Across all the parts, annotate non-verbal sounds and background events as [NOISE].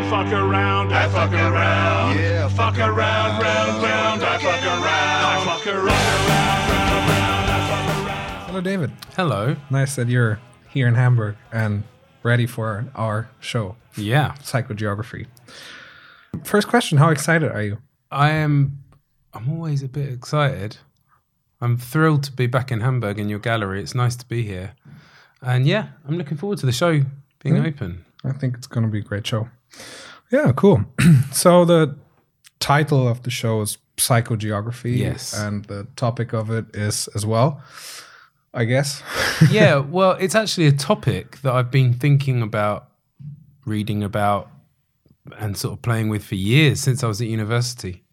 around, fuck around, I fuck around. Yeah, fuck around, round, round, I fuck around. I fuck around, round, round, round, I fuck around. Hello, David. Hello. Nice that you're here in Hamburg and ready for our show, Yeah, Psychogeography. First question How excited are you? I am. I'm always a bit excited. I'm thrilled to be back in Hamburg in your gallery. It's nice to be here, and yeah, I'm looking forward to the show being mm-hmm. open. I think it's going to be a great show. Yeah, cool. [CLEARS THROAT] so, the title of the show is Psychogeography. Yes. And the topic of it is as well, I guess. [LAUGHS] yeah, well, it's actually a topic that I've been thinking about, reading about, and sort of playing with for years since I was at university.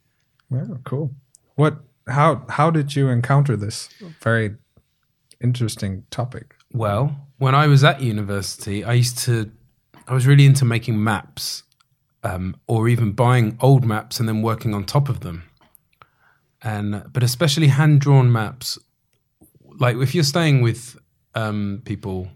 yeah, cool. What, how, how did you encounter this very interesting topic? Well, when I was at university, I used to, I was really into making maps um, or even buying old maps and then working on top of them. And, but especially hand drawn maps, like if you're staying with um, people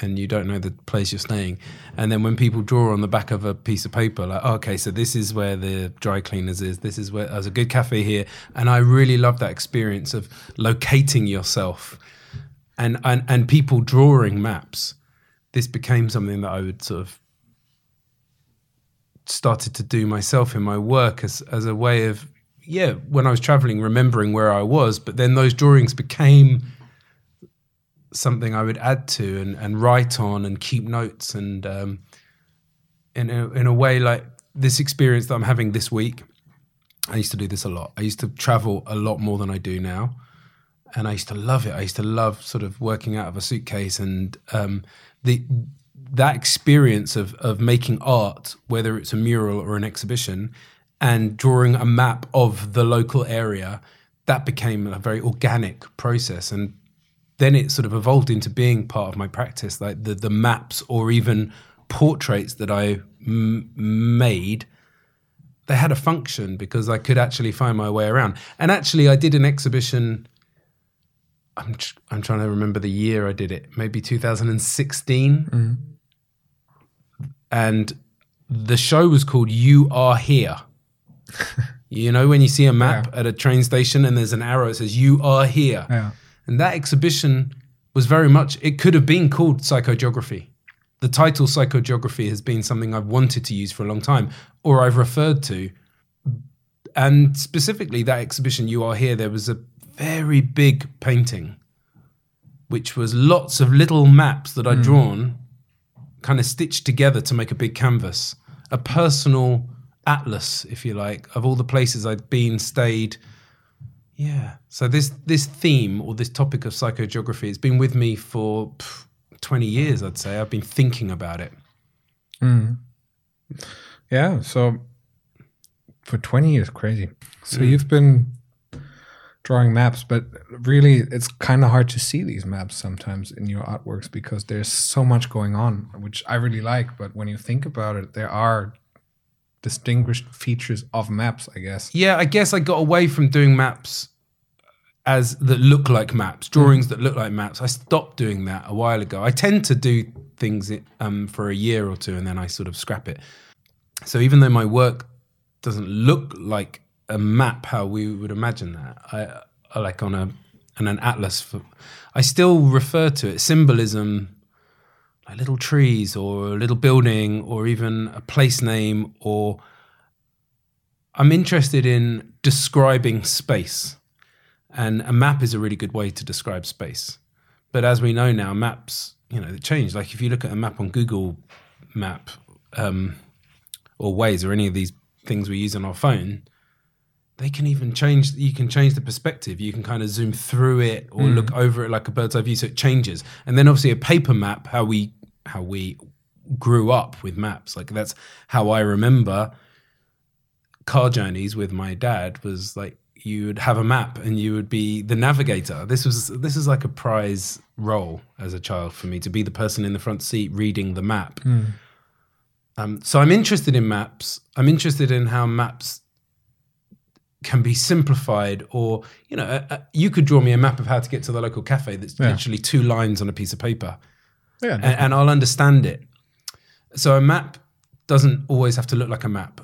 and you don't know the place you're staying, and then when people draw on the back of a piece of paper, like, oh, okay, so this is where the dry cleaners is, this is where there's a good cafe here. And I really love that experience of locating yourself and, and and people drawing maps. This became something that I would sort of started to do myself in my work as as a way of yeah when I was traveling remembering where I was but then those drawings became something I would add to and, and write on and keep notes and um, in a, in a way like this experience that I'm having this week I used to do this a lot. I used to travel a lot more than I do now and I used to love it. I used to love sort of working out of a suitcase and um, the that experience of of making art, whether it's a mural or an exhibition, and drawing a map of the local area. That became a very organic process, and then it sort of evolved into being part of my practice, like the the maps or even portraits that I m- made they had a function because I could actually find my way around. And actually, I did an exhibition. I'm tr- I'm trying to remember the year I did it. Maybe 2016. Mm-hmm. And the show was called "You Are Here." [LAUGHS] you know when you see a map at a train station and there's an arrow that says "You Are Here," Yeah. and that exhibition was very much. It could have been called psychogeography. The title psychogeography has been something I've wanted to use for a long time, or I've referred to and specifically that exhibition you are here there was a very big painting which was lots of little maps that i'd drawn kind of stitched together to make a big canvas a personal atlas if you like of all the places i'd been stayed yeah so this this theme or this topic of psychogeography has been with me for pff, 20 years i'd say i've been thinking about it Yeah. So for 20 years, crazy. So Mm. you've been drawing maps, but really it's kind of hard to see these maps sometimes in your artworks because there's so much going on, which I really like. But when you think about it, there are distinguished features of maps, I guess. Yeah, I guess I got away from doing maps as that look like maps, drawings that look like maps. I stopped doing that a while ago. I tend to do things um, for a year or two and then I sort of scrap it. So even though my work doesn't look like a map how we would imagine that, I, I like on a on an atlas. For, I still refer to it symbolism, like little trees or a little building or even a place name or I'm interested in describing space. And a map is a really good way to describe space. But as we know now, maps, you know, they change. Like if you look at a map on Google Map um, or Waze or any of these things we use on our phone, they can even change. You can change the perspective. You can kind of zoom through it or look over it like a bird's eye view, so it changes. And then obviously a paper map, how we how we grew up with maps. Like that's how I remember car journeys with my dad was like you would have a map and you would be the navigator. This was this is like a prize role as a child for me to be the person in the front seat reading the map. Um, so I'm interested in maps. I'm interested in how maps can be simplified, or you know, uh, uh, you could draw me a map of how to get to the local cafe. That's Yeah. literally two lines on a piece of paper Yeah. and, and I'll understand it. So a map doesn't always have to look like a map.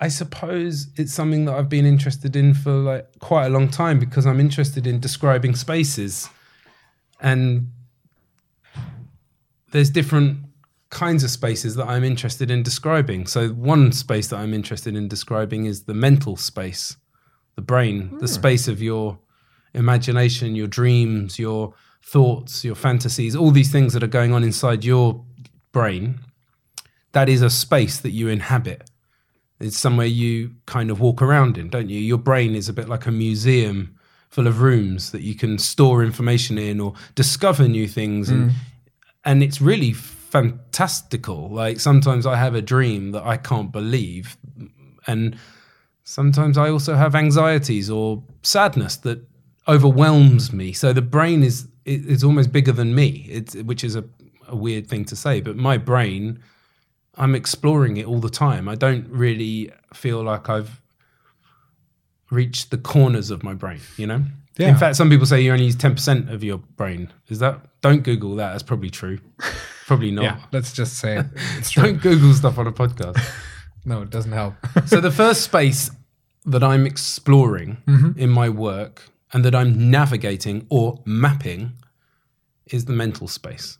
I suppose it's something that I've been interested in for like quite a long time because I'm interested in describing spaces and there's different kinds of spaces that I'm interested in describing. So one space that I'm interested in describing is the mental space, the brain, the hmm. space of your imagination, your dreams, your thoughts, your fantasies, all these things that are going on inside your brain. That is a space that you inhabit. It's somewhere you kind of walk around in, don't you? Your brain is a bit like a museum full of rooms that you can store information in or discover new things and hmm. and it's really fantastical. Like sometimes I have a dream that I can't believe and sometimes I also have anxieties or sadness that overwhelms me. So the brain is it's almost bigger than me. It's which is a, a weird thing to say, but my brain I'm exploring it all the time. I don't really feel like I've reached the corners of my brain, you know? Yeah. In fact, some people say you only use 10% of your brain. Is that? Don't Google that. That's probably true. [LAUGHS] Probably not. Yeah, let's just say it. [LAUGHS] Don't Google stuff on a podcast. [LAUGHS] No, it doesn't help. so the first space that I'm exploring in my work and that I'm navigating or mapping is the mental space.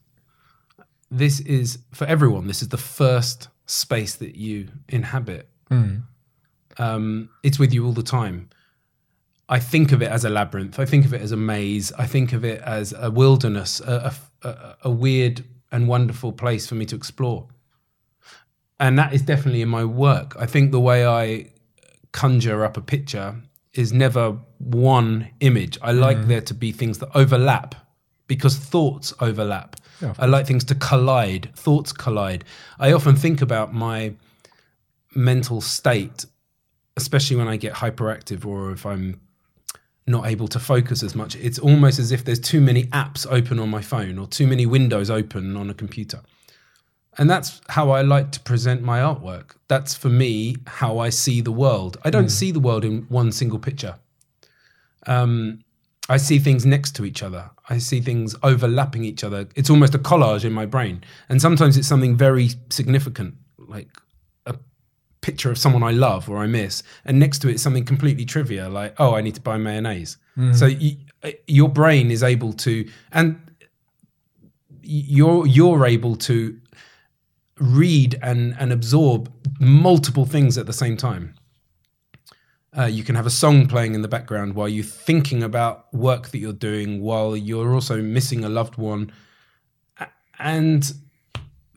This is for everyone. This is the first space that you inhabit. Um, it's with you all the time. I think of it as a labyrinth. I think of it as a maze. I think of it as a wilderness, a, a, a weird and wonderful place for me to explore. And that is definitely in my work. I think the way I conjure up a picture is never one image. I like mm. there to be things that overlap because thoughts overlap. Yeah. I like things to collide, thoughts collide. I often think about my mental state, especially when I get hyperactive or if I'm not able to focus as much. It's almost as if there's too many apps open on my phone or too many windows open on a computer. And that's how I like to present my artwork. That's for me how I see the world. I don't see the world in one single picture. Um, I see things next to each other. I see things overlapping each other. It's almost a collage in my brain. And sometimes it's something very significant, like picture of someone I love or I miss, and next to it something completely trivial, like oh, I need to buy mayonnaise. So y your brain is able to, and you're you're able to read and and absorb multiple things at the same time. Uh, you can have a song playing in the background while you're thinking about work that you're doing, while you're also missing a loved one, and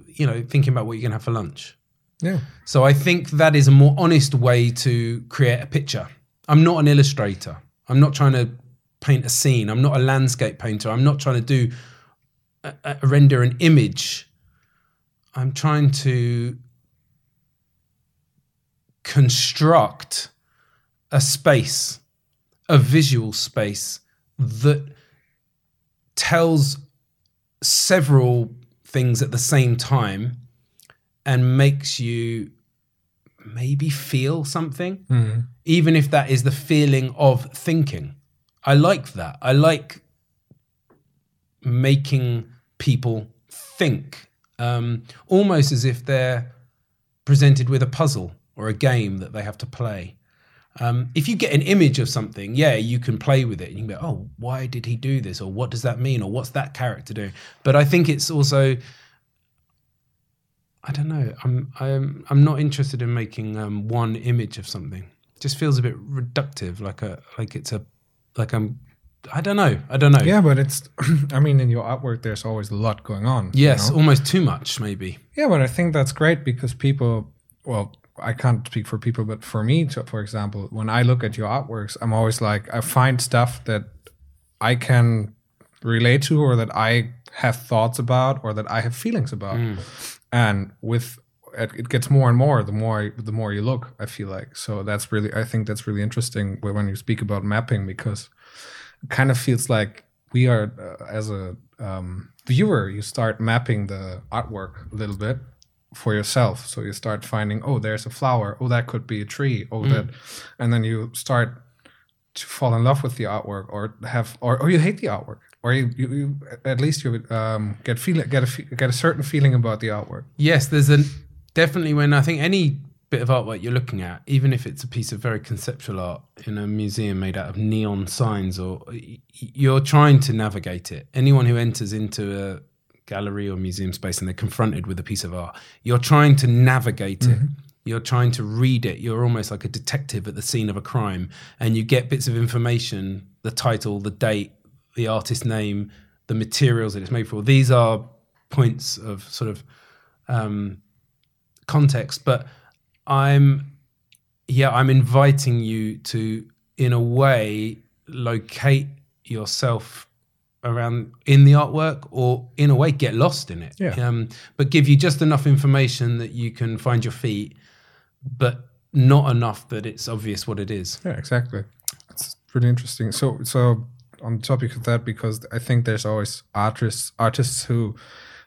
you know thinking about what you're gonna have for lunch. Yeah. So I think that is a more honest way to create a picture. I'm not an illustrator. I'm not trying to paint a scene. I'm not a landscape painter. I'm not trying to do a, a- render an image. I'm trying to construct a space, a visual space that tells several things at the same time and makes you maybe feel something, even if that is the feeling of thinking. I like that. I like making people think, um, almost as if they're presented with a puzzle or a game that they have to play. Um, if you get an image of something, yeah, you can play with it. and You can go, oh, why did he do this? Or what does that mean? Or what's that character doing? But I think it's also I don't know. I'm I'm I'm not interested in making um, one image of something. It just feels a bit reductive, like a like it's a like I'm. I don't know. I don't know. Yeah, but it's. [CLEARS THROAT] I mean, in your artwork, there's always a lot going on. you Yes, know? almost too much, maybe. Yeah, but I think that's great because people. Well, I can't speak for people, but for me, for example, when I look at your artworks, I'm always like, I find stuff that I can relate to, or that I have thoughts about, or that I have feelings about. And with it, it gets more and more the more the more you look. I feel like so that's really. I think that's really interesting when you speak about mapping because it kind of feels like we are uh, as a um, viewer you start mapping the artwork a little bit for yourself so you start finding oh there's a flower oh that could be a tree oh that and then you start to fall in love with the artwork or have or, or you hate the artwork or you, you, you at least you um, get feel get a get a certain feeling about the artwork Yes, there's an definitely when I think any bit of artwork you're looking at, even if it's a piece of very conceptual art in a museum made out of neon signs, or you're trying to navigate it. Anyone who enters into a gallery or museum space and they're confronted with a piece of art, you're trying to navigate it. You're trying to read it. You're almost like a detective at the scene of a crime, and you get bits of information: the title, the date, the artist name, the materials that it's made for. These are points of sort of um, context, but I'm yeah, I'm inviting you to in a way locate yourself around in the artwork or in a way get lost in it. Yeah. Um, but give you just enough information that you can find your feet, but not enough that it's obvious what it is. Yeah, exactly. It's really interesting. So, so on the topic of that, because I think there's always artists artists who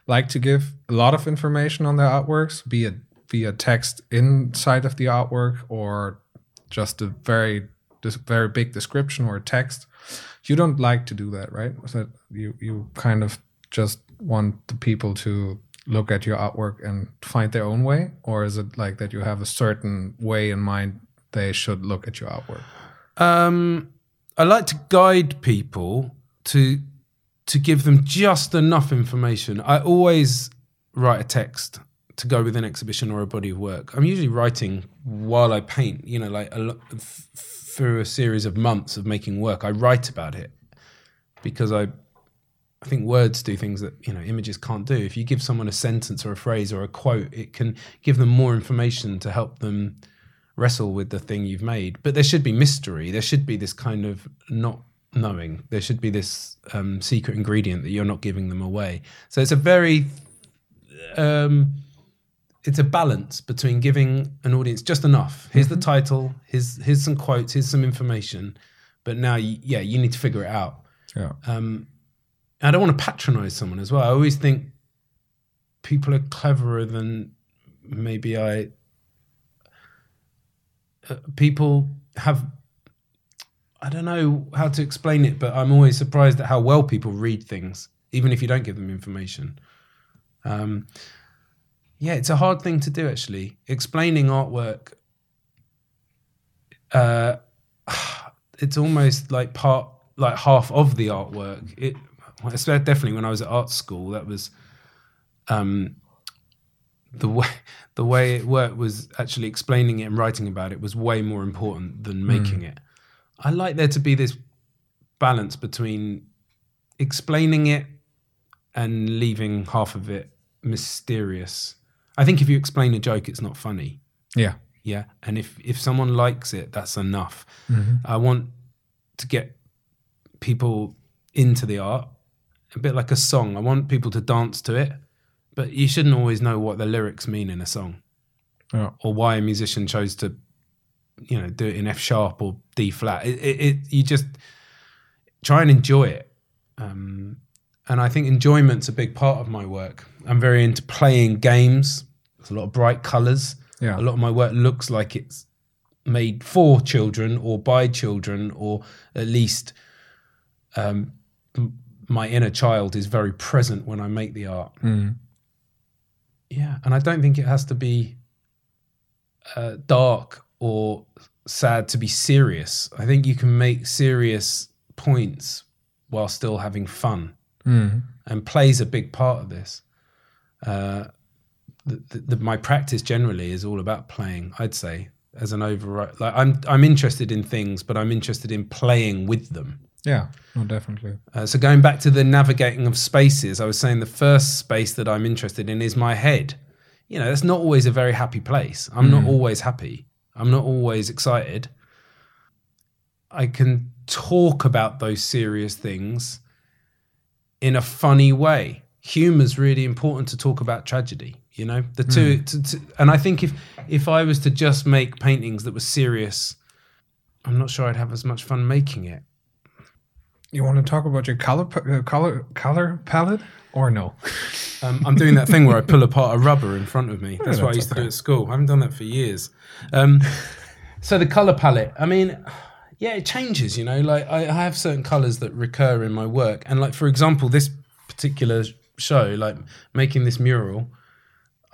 like to give a lot of information on their artworks, be it via text inside of the artwork or just a very this very big description or text. You don't like to do that, right? So you you kind of just want the people to look at your artwork and find their own way, or is it like that you have a certain way in mind they should look at your artwork? Um, I like to guide people to to give them just enough information. I always write a text to go with an exhibition or a body of work. I'm usually writing while I paint. You know, like a, through a series of months of making work, I write about it because I I think words do things that you know images can't do. If you give someone a sentence or a phrase or a quote, it can give them more information to help them wrestle with the thing you've made. But there should be mystery. There should be this kind of not knowing. There should be this um, secret ingredient that you're not giving them away. So it's a very um, it's a balance between giving an audience just enough. Here's the title. Here's here's some quotes. Here's some information. But now, you, yeah, you need to figure it out. Yeah. Um, I don't want to patronize someone as well. I always think people are cleverer than maybe I. People have. I don't know how to explain it, but I'm always surprised at how well people read things, even if you don't give them information. Um, yeah, it's a hard thing to do actually. Explaining artwork, uh, [SIGHS] it's almost like part, like half of the artwork. It, definitely when I was at art school, that was, um, the way the way it worked was actually explaining it and writing about it was way more important than hmm. making it. I like there to be this balance between explaining it and leaving half of it mysterious. I think if you explain a joke, it's not funny. Yeah. Yeah. And if if someone likes it, that's enough. Mm-hmm. I want to get people into the art, a bit like a song. I want people to dance to it, but you shouldn't always know what the lyrics mean in a song Yeah. or why a musician chose to, you know, do it in F sharp or D flat. It, it, it you just try and enjoy it. Um, and I think enjoyment's a big part of my work. I'm very into playing games. There's a lot of bright colors. Yeah. A lot of my work looks like it's made for children or by children, or at least um, my inner child is very present when I make the art. Yeah, and I don't think it has to be uh, dark or sad to be serious. I think you can make serious points while still having fun, and plays a big part of this. Uh, the, the, the, my practice generally is all about playing. I'd say as an override, like I'm I'm interested in things, but I'm interested in playing with them. Yeah. No, definitely. Uh, so going back to the navigating of spaces, I was saying the first space that I'm interested in is my head. You know, that's not always a very happy place. I'm not always happy. I'm not always excited. I can talk about those serious things in a funny way. Humor's really important to talk about tragedy. You know, the two, to, to, and I think if if I was to just make paintings that were serious, I'm not sure I'd have as much fun making it. You want to talk about your color uh, color color palette or no? Um, I'm doing that thing where I pull apart a rubber in front of me. That's what I that's used to do at school. I haven't done that for years. Um, so the color palette. I mean, yeah, it changes. You know, like I, I have certain colors that recur in my work, and like for example, this particular show, like making this mural,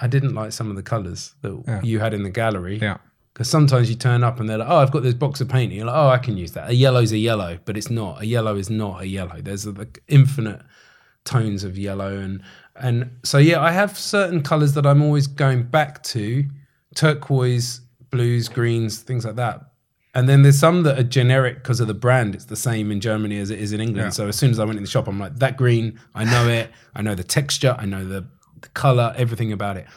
I didn't like some of the colors that Yeah. you had in the gallery. Yeah. Because sometimes you turn up and they're like, oh, I've got this box of paint. And You're like, oh, I can use that. A yellow's a yellow, but it's not. A yellow is not a yellow. There's like infinite tones of yellow. And, and so, yeah, I have certain colors that I'm always going back to turquoise, blues, greens, things like that. And then there's some that are generic because of the brand. It's the same in Germany as it is in England. Yeah. So as soon as I went in the shop, I'm like, that green, I know it. I know the texture. I know the, the color, everything about it.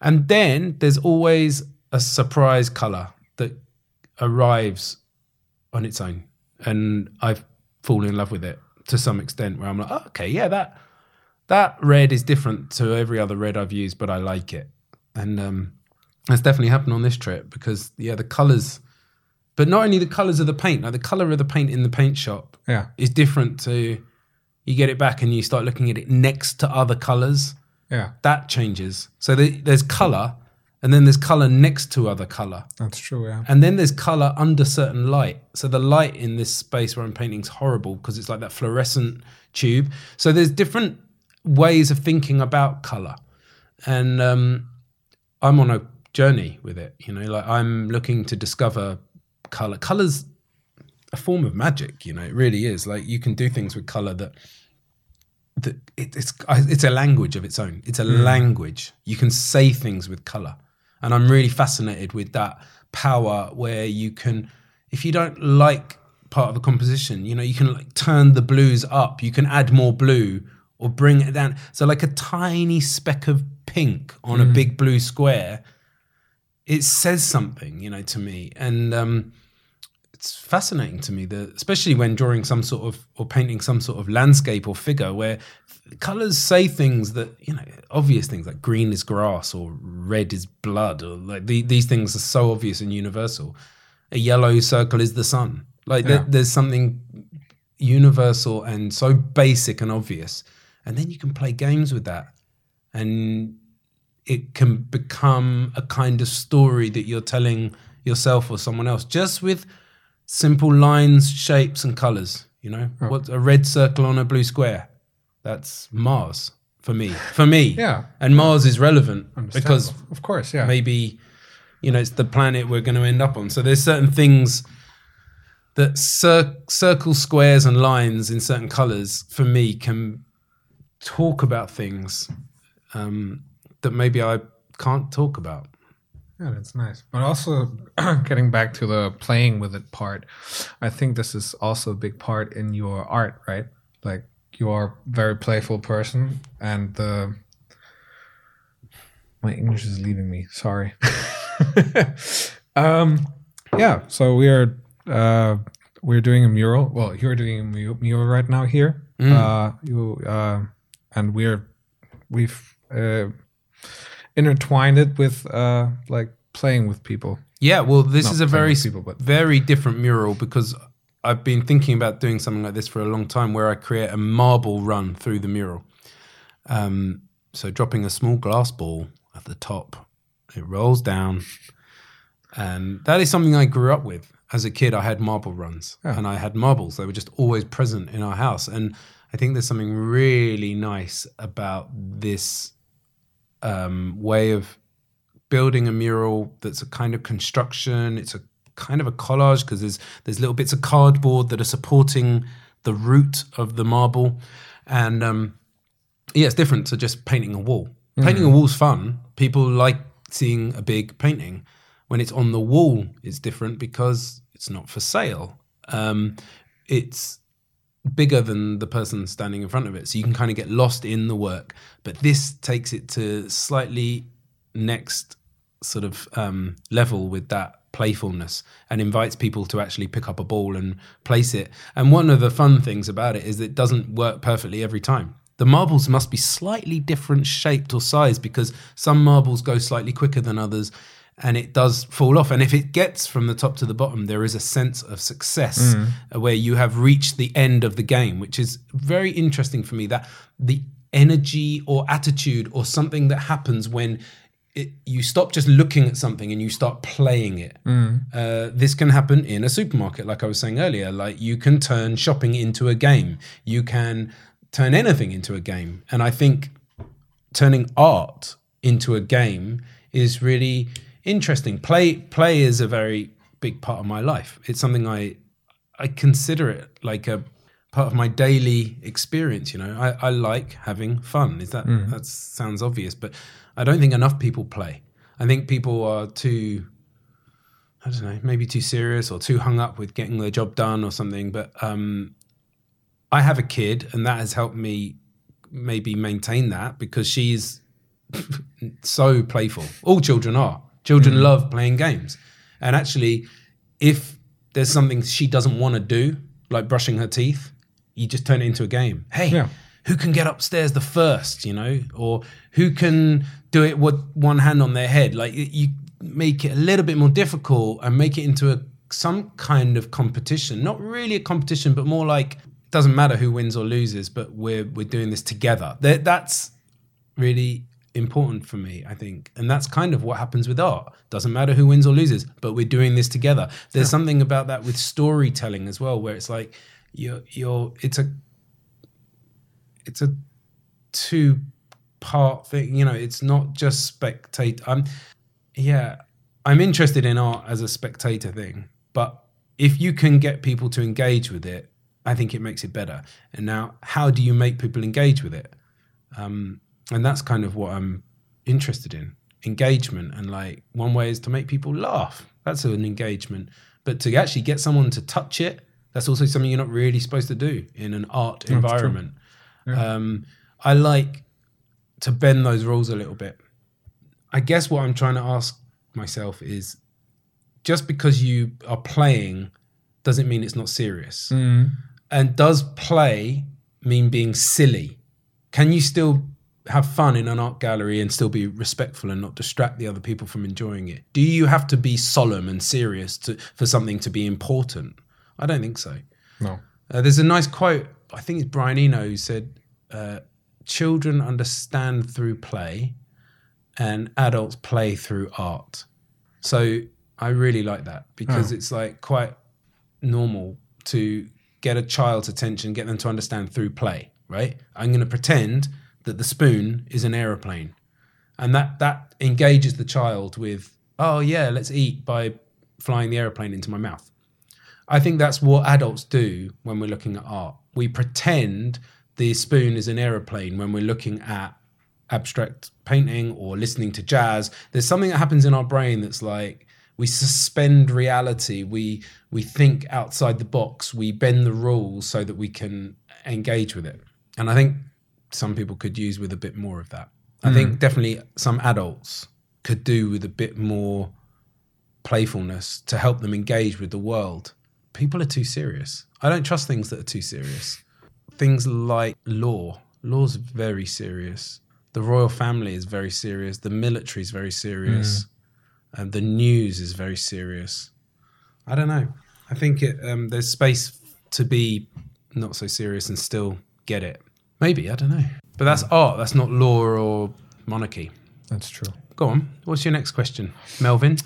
And then there's always a surprise color that arrives on its own. And I've fallen in love with it to some extent where I'm like, oh, okay, yeah, that that red is different to every other red I've used, but I like it. And um, that's definitely happened on this trip because yeah, the colors, but not only the colors of the paint, like the color of the paint in the paint shop Yeah. is different to you get it back and you start looking at it next to other colors Yeah. that changes. So the, there's color, and then there's color next to other color, That's true. Yeah. and then there's color under certain light. So the light in this space where I'm painting is horrible because it's like that fluorescent tube. So there's different ways of thinking about color, and um, I'm on a journey with it. You know, like I'm looking to discover color. Color's a form of magic. You know, it really is. Like you can do things with color that that it, it's it's a language of its own. It's a language. You can say things with color, and I'm really fascinated with that power where you can, if you don't like part of a composition, you know, you can like turn the blues up. You can add more blue or bring it down. So like a tiny speck of pink on a big blue square, it says something, you know, to me, and. um it's fascinating to me that especially when drawing some sort of or painting some sort of landscape or figure where colors say things that you know obvious things like green is grass or red is blood or like the, these things are so obvious and universal. A yellow circle is the sun. Like there- there's something universal and so basic and obvious. And then you can play games with that and it can become a kind of story that you're telling yourself or someone else just with simple lines, shapes, and colors. You know, what's a red circle on a blue square? That's Mars for me. For me, [LAUGHS] Yeah. And Mars is relevant because of course, yeah. maybe you know it's the planet we're going to end up on. So there's certain things that cir- circle, squares, and lines in certain colors for me can talk about things um, that maybe I can't talk about. Yeah, that's nice. But also [CLEARS THROAT] getting back to the playing with it part, I think this is also a big part in your art, right? Like you are a very playful person and the my English is leaving me. Sorry. [LAUGHS] um yeah, so we are uh we're doing a mural. Well, you're doing a mu- mural right now here. Uh you uh and we're we've uh intertwined it with uh like playing with people. Yeah, well, this Not is a very people, but- very different mural because I've been thinking about doing something like this for a long time, where I create a marble run through the mural. Um, so dropping a small glass ball at the top, it rolls down, and that is something I grew up with. As a kid, I had marble runs, and I had marbles. They were just always present in our house, and I think there's something really nice about this um, way of building a mural that's a kind of construction. It's a kind of a collage because there's there's little bits of cardboard that are supporting the route of the marble, and um, yeah, it's different to just painting a wall. Painting a wall's fun. People like seeing a big painting. When it's on the wall, it's different because it's not for sale. Um, it's bigger than the person standing in front of it. So you can kind of get lost in the work. But this takes it to slightly next sort of um, level with that playfulness and invites people to actually pick up a ball and place it. And one of the fun things about it is it doesn't work perfectly every time. The marbles must be slightly different shaped or size because some marbles go slightly quicker than others and it does fall off. And if it gets from the top to the bottom, there is a sense of success uh, where you have reached the end of the game, which is very interesting for me. That the energy or attitude or something that happens when it, you stop just looking at something and you start playing it. Uh, this can happen in a supermarket, like I was saying earlier. Like you can turn shopping into a game. You can turn anything into a game. And I think turning art into a game is really interesting. Play play is a very big part of my life. It's something I I consider it like a part of my daily experience. You know, I, I like having fun. Is that that sounds obvious, but I don't think enough people play. I think people are too I don't know, maybe too serious or too hung up with getting their job done or something. But um, I have a kid, and that has helped me maybe maintain that because she's [LAUGHS] so playful. All children are. Children mm. love playing games. And actually, if there's something she doesn't want to do, like brushing her teeth, you just turn it into a game. Hey, Yeah. who can get upstairs the first, you know, or who can do it with one hand on their head? Like you make it a little bit more difficult and make it into a some kind of competition. Not really a competition, but more like it doesn't matter who wins or loses, but we're we're doing this together. That that's really important for me, I think. And that's kind of what happens with art. Doesn't matter who wins or loses, but we're doing this together. There's something about that with storytelling as well, where it's like you're you're it's a it's a two part thing, you know, it's not just spectate I'm yeah, I'm interested in art as a spectator thing, but if you can get people to engage with it, I think it makes it better. And now, how do you make people engage with it? Um, and that's kind of what I'm interested in engagement. And like, one way is to make people laugh. That's an engagement. But to actually get someone to touch it, that's also something you're not really supposed to do in an art environment. Um, I like to bend those rules a little bit. I guess what I'm trying to ask myself is just because you are playing doesn't mean it's not serious. And does play mean being silly? Can you still have fun in an art gallery and still be respectful and not distract the other people from enjoying it? Do you have to be solemn and serious to, for something to be important? I don't think so. No. Uh, there's a nice quote. I think it's Brian Eno who said, uh, "Children understand through play, and adults play through art." So I really like that because it's like quite normal to get a child's attention, get them to understand through play. Right? I'm going to pretend that the spoon is an aeroplane, and that that engages the child with, "Oh yeah, let's eat by flying the aeroplane into my mouth." I think that's what adults do when we're looking at art. We pretend the spoon is an aeroplane when we're looking at abstract painting or listening to jazz. There's something that happens in our brain that's like we suspend reality. We we think outside the box. We bend the rules so that we can engage with it. And I think some people could use with a bit more of that. I mm. think definitely some adults could do with a bit more playfulness to help them engage with the world. People are too serious. I don't trust things that are too serious. Things like law. Law's very serious. The royal family is very serious. The military is very serious. And the news is very serious. I don't know. I think it, um, there's space to be not so serious and still get it. Maybe, I don't know. But that's art. That's not law or monarchy. That's true. Go on. What's your next question, Melvin?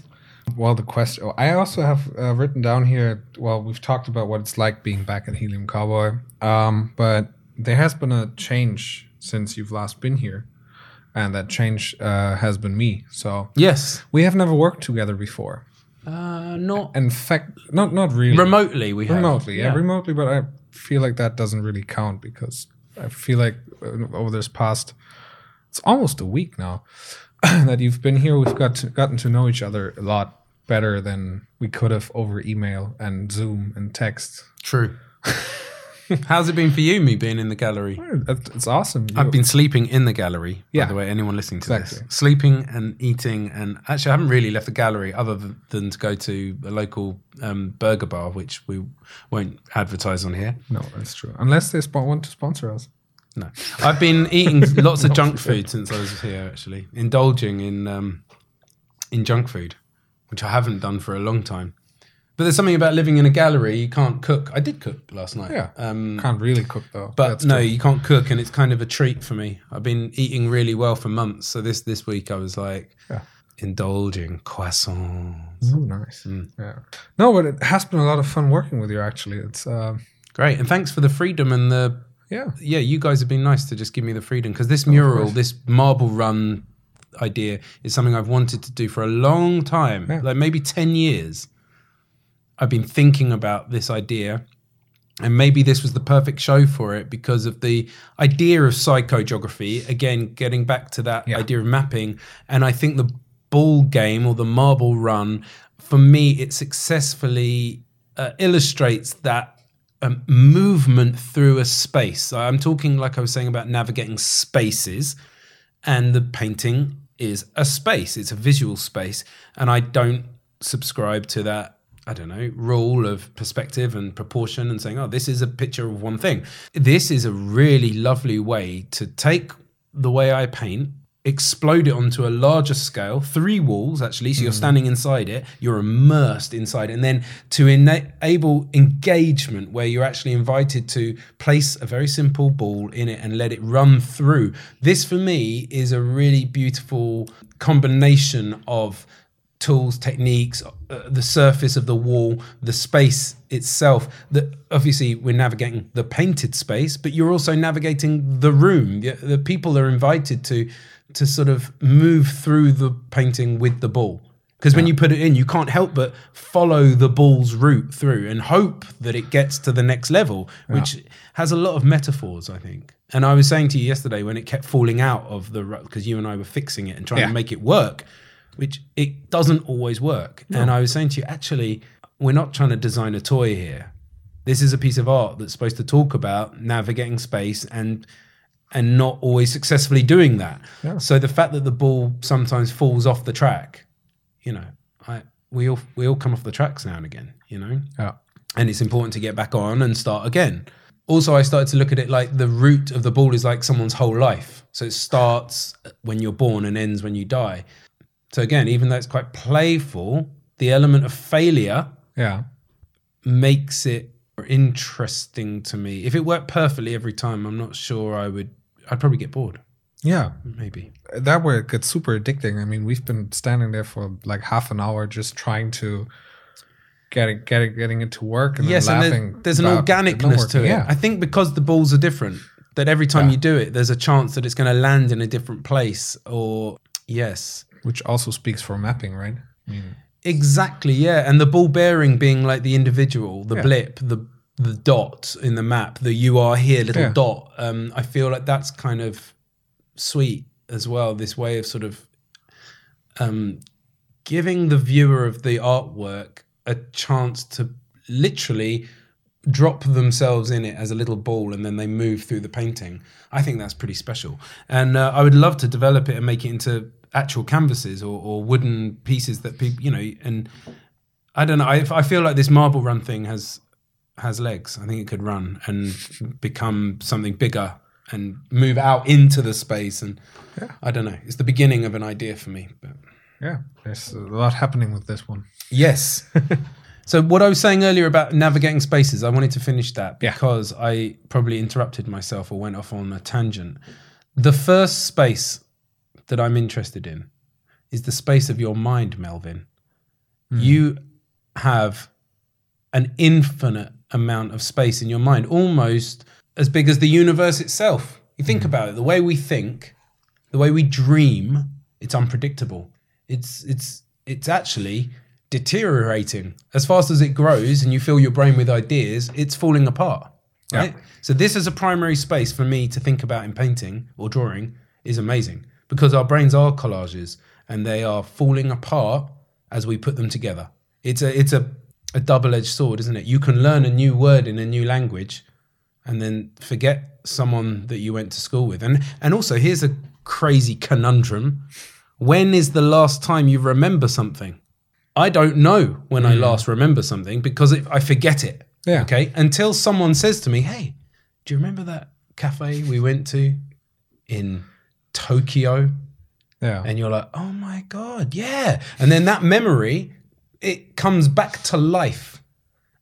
Well, the question I also have uh, written down here. Well, we've talked about what it's like being back at Helium Cowboy, um, but there has been a change since you've last been here, and that change uh, has been me. So Yes. we have never worked together before. Uh, not In fact, not not really remotely. We have. remotely, yeah. remotely. But I feel like that doesn't really count because I feel like uh, over this past, it's almost a week now [CLEARS THROAT] that you've been here. We've got to, gotten to know each other a lot better than we could have over email and Zoom and text. True. [LAUGHS] How's it been for you, me being in the gallery? It's awesome. I've been sleeping in the gallery. Yeah. By the way, anyone listening to Exactly. this, sleeping and eating, and actually, I haven't really left the gallery other than to go to a local um, burger bar, which we won't advertise on here. no, that's true. Unless they want to sponsor us. No, I've been eating lots of junk food since I was here. Actually, indulging in um, in junk food, which I haven't done for a long time. But there's something about living in a gallery. You can't cook. I did cook last night. Yeah, Um, can't really cook though. but That's no, true. you can't cook, and it's kind of a treat for me. I've been eating really well for months. So this this week I was like Yeah. indulging croissants. Oh, nice. Mm. Yeah. No, but it has been a lot of fun working with you. Actually, it's uh, Great, and thanks for the freedom and the yeah. yeah. You guys have been nice to just give me the freedom because this mural, this marble run idea is something I've wanted to do for a long time, Yeah. like maybe 10 years. I've been thinking about this idea. And maybe this was the perfect show for it because of the idea of psychogeography. Again, getting back to that Yeah. idea of mapping. And I think the ball game or the marble run, for me, it successfully uh, illustrates that um, movement through a space. I'm talking, like I was saying, about navigating spaces, and the painting is a space, it's a visual space. And I don't subscribe to that. I don't know, rule of perspective and proportion and saying, oh, this is a picture of one thing. This is a really lovely way to take the way I paint, explode it onto a larger scale, three walls actually. So you're standing inside it, you're immersed inside it. And then to enable engagement where you're actually invited to place a very simple ball in it and let it run through. This for me is a really beautiful combination of tools, techniques, uh, the surface of the wall, the space itself. That obviously we're navigating the painted space, but you're also navigating the room. The, the people are invited to to sort of move through the painting with the ball. Because when you put it in, you can't help but follow the ball's route through and hope that it gets to the next level, which has a lot of metaphors, I think. And I was saying to you yesterday when it kept falling out of the because you and I were fixing it and trying Yeah. to make it work, which it doesn't always work. And I was saying to you, actually, we're not trying to design a toy here. This is a piece of art that's supposed to talk about navigating space and and not always successfully doing that. Yeah. So the fact that the ball sometimes falls off the track, you know, I we all we all come off the tracks now and again, you know Yeah. and it's important to get back on and start again. Also, I started to look at it like the route of the ball is like someone's whole life. So it starts when you're born and ends when you die. So again, even though it's quite playful, the element of failure Yeah. makes it interesting to me. If it worked perfectly every time, I'm not sure I would. I'd probably get bored. Yeah. Maybe. That way it gets super addicting. I mean, we've been standing there for like half an hour just trying to get it, get it, getting it to work and yes, then and there- there's an about it not organicness to it. Yeah. I think because the balls are different, that every time Yeah. you do it, there's a chance that it's going to land in a different place. Or yes, Which also speaks for mapping, right? I mean, exactly, yeah. And the ball bearing being like the individual, the Yeah. blip, the the dot in the map, the you are here little Yeah. dot. Um, I feel like that's kind of sweet as well. This way of sort of um, giving the viewer of the artwork a chance to literally drop themselves in it as a little ball and then they move through the painting. I think that's pretty special. And uh, I would love to develop it and make it into actual canvases or, or wooden pieces that people, you know, and I don't know. I, I feel like this marble run thing has has legs. I think it could run and become something bigger and move out into the space. And I don't know. It's the beginning of an idea for me. But yeah, there's a lot happening with this one. Yes. [LAUGHS] so what I was saying earlier about navigating spaces, I wanted to finish that Yeah. because I probably interrupted myself or went off on a tangent. The first space that I'm interested in is the space of your mind, Melvin. Hmm. You have an infinite amount of space in your mind, almost as big as the universe itself. You think hmm. about it, the way we think, the way we dream, it's unpredictable. It's it's it's actually deteriorating. As fast as it grows and you fill your brain with ideas it's falling apart right? So this is a primary space for me to think about in painting or drawing is amazing because our brains are collages and they are falling apart as we put them together. It's a it's a, a double-edged sword isn't it you can learn a new word in a new language and then forget someone that you went to school with. And and also here's a crazy conundrum. When is the last time you remember something? I don't know when I hmm. last remember something because it, I forget it. Yeah. Okay. Until someone says to me, "Hey, do you remember that cafe we went to in Tokyo?" Yeah. and you're like, oh my god, yeah. And then that memory, it comes back to life,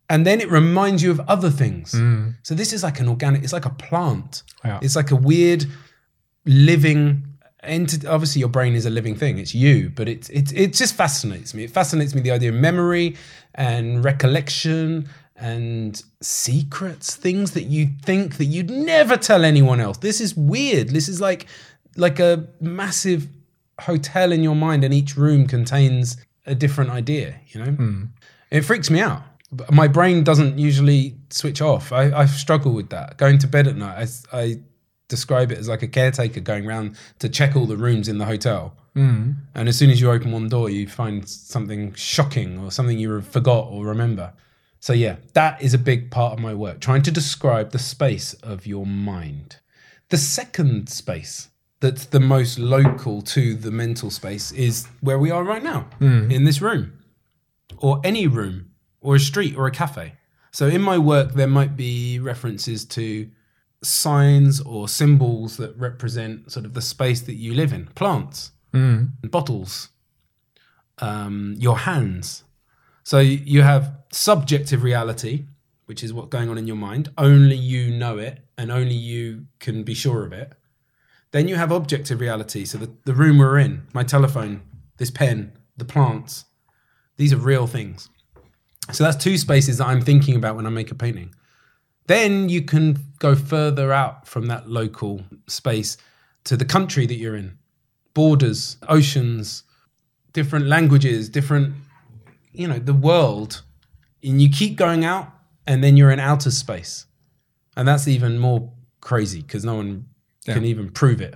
and then it reminds you of other things. Mm. So this is like an organic. It's like a plant. Yeah. It's like a weird living entity. Obviously, your brain is a living thing. It's you, but it's it it just fascinates me. It fascinates me the idea of memory and recollection and secrets, things that you think that you'd never tell anyone else. This is weird. This is like like a massive hotel in your mind, and each room contains a different idea. You know, it freaks me out. My brain doesn't usually switch off. I, I struggle with that. Going to bed at night, I, I describe it as like a caretaker going around to check all the rooms in the hotel. Mm. And as soon as you open one door, you find something shocking or something you forgot or remember. So, yeah, that is a big part of my work, trying to describe the space of your mind. The second space that's the most local to the mental space is where we are right now, in this room, or any room, or a street, or a cafe. So, in my work, there might be references to signs or symbols that represent sort of the space that you live in plants, bottles, um, your hands. So you have subjective reality, which is what's going on in your mind. Only you know it, and only you can be sure of it. Then you have objective reality. So the, the room we're in, my telephone, this pen, the plants, these are real things. So that's two spaces that I'm thinking about when I make a painting. Then you can go further out from that local space to the country that you're in, borders, oceans, different languages, different, you know, the world. And you keep going out, and then you're in outer space. And that's even more crazy because no one can even prove it.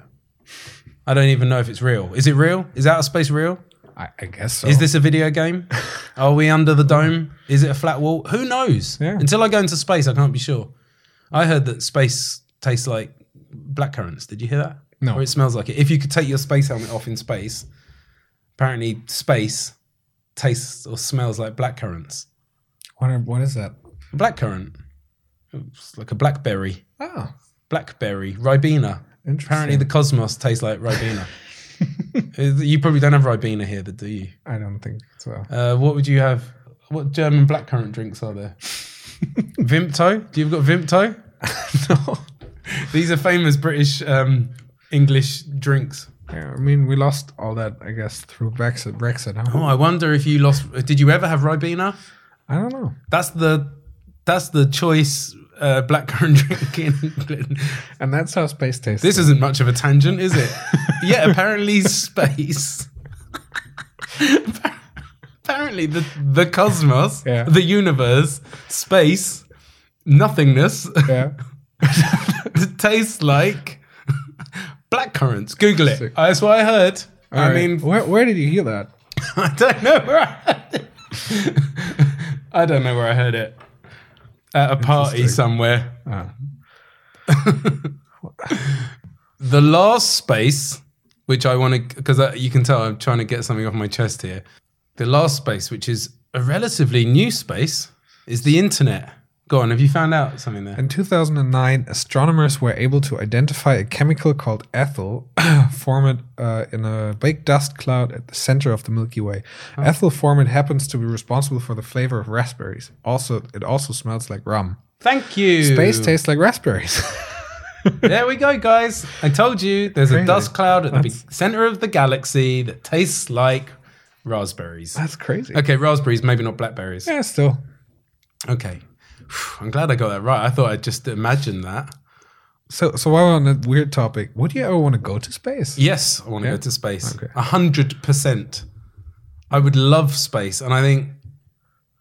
I don't even know if it's real. Is it real? Is outer space real? I, I guess so. Is this a video game? [LAUGHS] Are we under the dome? Is it a flat wall? Who knows? Yeah. Until I go into space, I can't be sure. I heard that space tastes like blackcurrants. Did you hear that? No. Or it smells like it. If you could take your space helmet off in space, apparently space tastes or smells like blackcurrants. What, are- what is that? A blackcurrant. It's like a blackberry. Oh, Blackberry. Ribena. Apparently the cosmos tastes like Ribena. [LAUGHS] you probably don't have Ribena here, do you? I don't think so. Uh, what would you have? What German blackcurrant drinks are there? [LAUGHS] Vimto? Do you've got Vimto? [LAUGHS] no. These are famous British um, English drinks. Yeah, I mean, we lost all that, I guess, through Brexit. Brexit. Huh? Oh, I wonder if you lost. Did you ever have Ribena? I don't know. That's the that's the choice uh, blackcurrant [LAUGHS] drink in England. And that's how space tastes. This isn't much of a tangent, is it? [LAUGHS] yeah, apparently space. apparently the the cosmos, Yeah. the universe, space, nothingness yeah. [LAUGHS] tastes like blackcurrants. Google it. That's what I heard. I All right. mean, where, where did you hear that? I don't know where I heard it. I don't know where I heard it. At a party somewhere. Ah. [LAUGHS] The last space, which I want to, because you can tell I'm trying to get something off my chest here. The last space, which is a relatively new space, is the internet. Go on, have you found out something there? In 2009, astronomers were able to identify a chemical called ethyl [COUGHS] formate uh, in a baked dust cloud at the center of the Milky Way. Ethyl formate happens to be responsible for the flavor of raspberries. Also, it also smells like rum. Thank you. Space tastes like raspberries. [LAUGHS] There we go, guys. I told you there's a dust cloud at the That's- big center of the galaxy that tastes like raspberries. That's crazy. Okay, raspberries, maybe not blackberries. Yeah, still. Okay. [SIGHS] I'm glad I got that right. I thought I'd just imagine that. So, so while we're on a weird topic, would you ever want to go to space? Yes, I want to Yeah? go to space. Okay. A hundred percent. I would love space, and I think,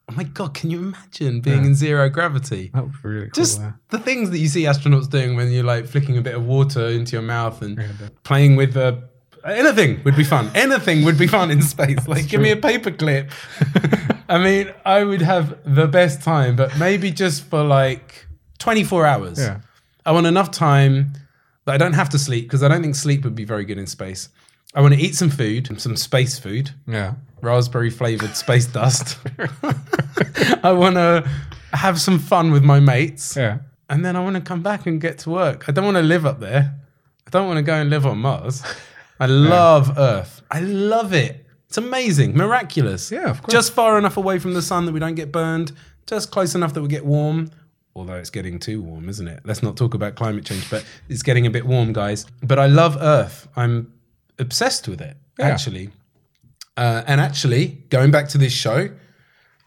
oh my god, can you imagine being Yeah. in zero gravity? That would be really cool. Just yeah. the things that you see astronauts doing when you're like flicking a bit of water into your mouth and Yeah, that- playing with uh, anything would be fun. anything would be fun in space. Like, give me a paperclip. [LAUGHS] I mean, I would have the best time, but maybe just for like 24 hours. Yeah. I want enough time that I don't have to sleep because I don't think sleep would be very good in space. I want to eat some food, some space food, Yeah. raspberry flavored space dust. [LAUGHS] I want to have some fun with my mates. Yeah. And then I want to come back and get to work. I don't want to live up there. I don't want to go and live on Mars. I [LAUGHS] love Earth. I love it. It's amazing, miraculous. Yeah, of course. Just far enough away from the sun that we don't get burned, just close enough that we get warm. Although it's getting too warm, isn't it? Let's not talk about climate change, but it's getting a bit warm, guys. But I love Earth. I'm obsessed with it, Yeah. actually. Uh, and actually, going back to this show,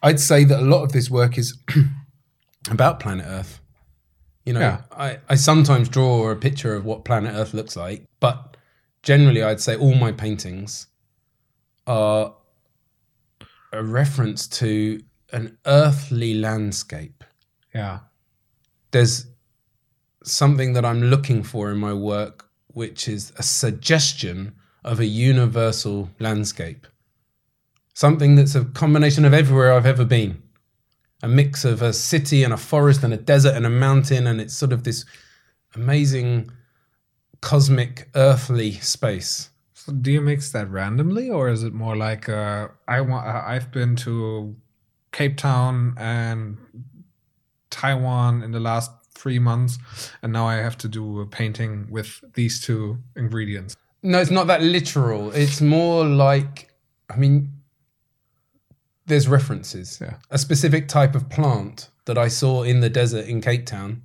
I'd say that a lot of this work is [CLEARS THROAT] about planet Earth. You know, Yeah. I, I sometimes draw a picture of what planet Earth looks like, but generally, I'd say all my paintings are a reference to an earthly landscape. Yeah. There's something that I'm looking for in my work, which is a suggestion of a universal landscape. Something that's a combination of everywhere I've ever been. A mix of a city and a forest and a desert and a mountain, and it's sort of this amazing cosmic earthly space. So do you mix that randomly, or is it more like uh, I want? Uh, I've been to Cape Town and Taiwan in the last three months, and now I have to do a painting with these two ingredients. No, it's not that literal. It's more like, I mean, there's references. Yeah. A specific type of plant that I saw in the desert in Cape Town.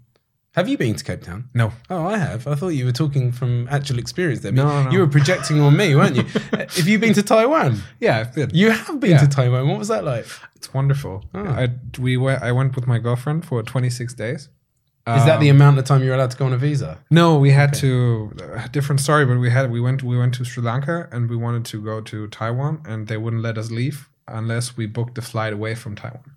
Have you been to Cape Town? No, Oh, I have. I thought you were talking from actual experience there. No, no. You were projecting on me, weren't you? [LAUGHS] have you been to Taiwan? yeah, I've been. You have been Yeah. to Taiwan. What was that like? It's wonderful. Oh. I we went. I went with my girlfriend for 26 days. Is that the Um, amount of time you're allowed to go on a visa? No, we had to a different story, but we had we went we went to Sri Lanka and we wanted to go to Taiwan and they wouldn't let us leave unless we booked the flight away from Taiwan.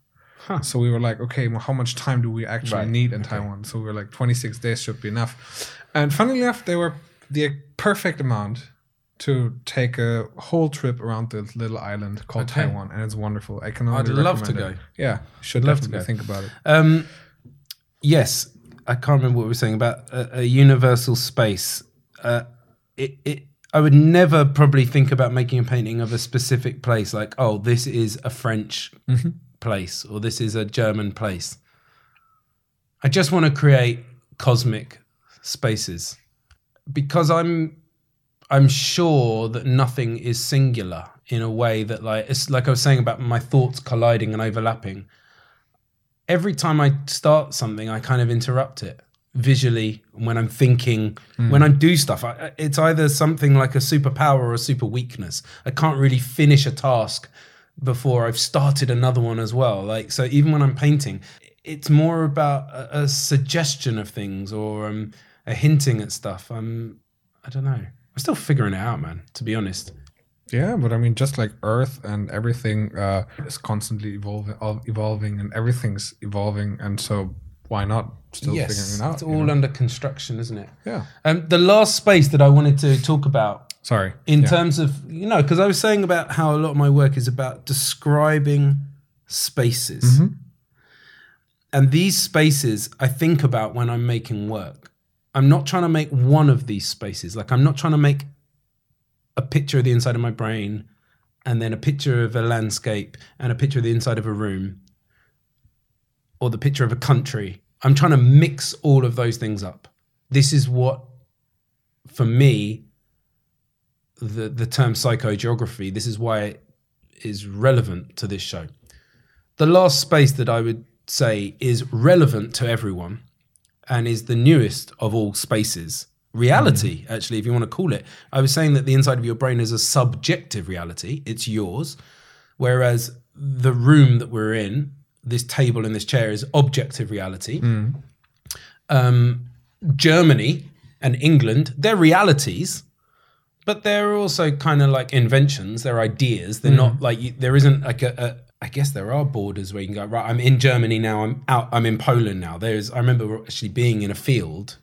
Huh. So we were like, okay, well, how much time do we actually Right, need in Taiwan? So we were like, 26 days should be enough. And funnily enough, they were the perfect amount to take a whole trip around this little island called Okay. Taiwan, and it's wonderful. I can only I'd love to it. go. Yeah, should Love to go. think about it. Um, yes, I can't remember what we were saying about a, a universal space. Uh, it, it, I would never probably think about making a painting of a specific place, like, oh, this is a French place or this is a German place. I just want to create cosmic spaces because I'm I'm sure that nothing is singular in a way that like it's like I was saying about my thoughts colliding and overlapping every time I start something, I kind of interrupt it visually when I'm thinking, hmm. when I do stuff. I- it's either something like a superpower or a super weakness. I can't really finish a task before I've started another one as well. Like so, even when I'm painting, it's more about a, a suggestion of things or um, a hinting at stuff. I'm, I don't know. I'm still figuring it out, man. To be honest. Yeah, but I mean, just like Earth and everything uh, is constantly evolving, evolving, and everything's evolving, and so why not still yes, figuring it out? it's you all know? under construction, isn't it? yeah. Um, the last space that I wanted to talk about Sorry. in yeah. terms of you know because i was saying about how a lot of my work is about describing spaces. Mm-hmm. And these spaces i think about when i'm making work. I'm not trying to make one of these spaces. Like i'm not trying to make a picture of the inside of my brain and then a picture of a landscape and a picture of the inside of a room or the picture of a country. I'm trying to mix all of those things up. This is what for me the the term psychogeography. This is why it is relevant to this show. The last space that I would say is relevant to everyone and is the newest of all spaces. Reality, actually, if you want to call it. I was saying that the inside of your brain is a subjective reality, it's yours. Whereas the room that we're in, this table and this chair, is objective reality. Um, Germany and England, they're realities, but they're also kind of like inventions. They're ideas. They're not mm. like you, there isn't like a, a. I guess there are borders where you can go right. I'm in Germany now. I'm out. I'm in Poland now. There's. I remember actually being in a field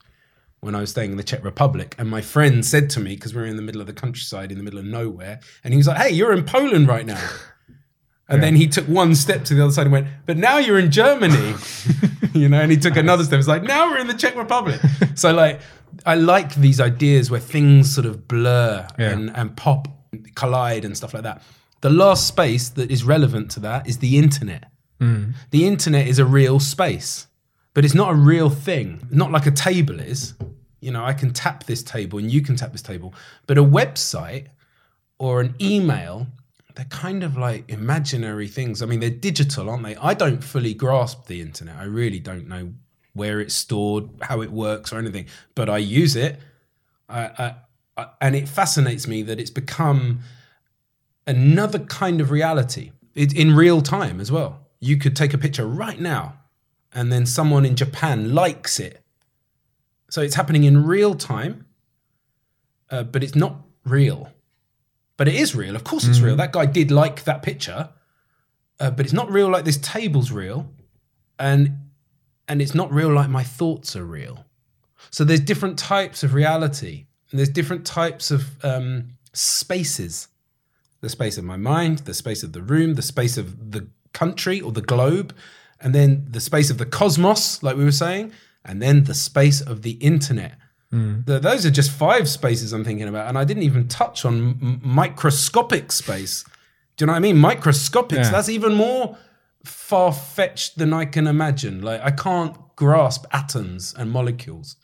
when I was staying in the Czech Republic, and my friend said to me because we were in the middle of the countryside, in the middle of nowhere, and he was like, "Hey, you're in Poland right now." [LAUGHS] And then he took one step to the other side and went, "But now you're in Germany," [LAUGHS] you know. And he took another step. It's like now we're in the Czech Republic. [LAUGHS] so like, I like these ideas where things sort of blur Yeah. and and pop, collide, and stuff like that. The last space that is relevant to that is the internet. Mm. The internet is a real space, but it's not a real thing. Not like a table is. You know, I can tap this table and you can tap this table, but a website or an email, they're kind of like imaginary things. I mean, they're digital, aren't they? I don't fully grasp the internet. I really don't know where it's stored, how it works, or anything, but I use it. I, I, I, and it fascinates me that it's become another kind of reality. It's in real time as well. You could take a picture right now, and then someone in Japan likes it. So it's happening in real time. uh, but it's not real. But it is real. Of course, it's real. That guy did like that picture, uh, but it's not real like this table's real, and and it's not real like my thoughts are real. So there's different types of reality, and there's different types of um, spaces. The space of my mind, the space of the room, the space of the country or the globe, and then the space of the cosmos, like we were saying, and then the space of the internet. Th- those are just five spaces I'm thinking about, and I didn't even touch on m- microscopic space. Do you know what I mean? Microscopic. Yeah. That's even more far fetched than I can imagine. Like I can't grasp atoms and molecules,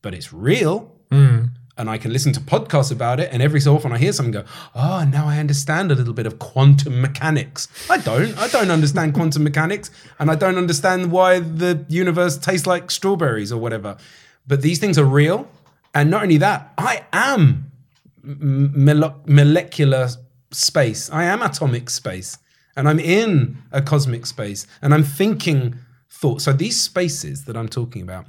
but it's real. Hmm. And I can listen to podcasts about it, and every so often I hear someone go, "Oh, now I understand a little bit of quantum mechanics." I don't. I don't understand [LAUGHS] quantum mechanics, and I don't understand why the universe tastes like strawberries or whatever. But these things are real, and not only that, I am molecular space. I am atomic space, and I'm in a cosmic space, and I'm thinking thoughts. So these spaces that I'm talking about,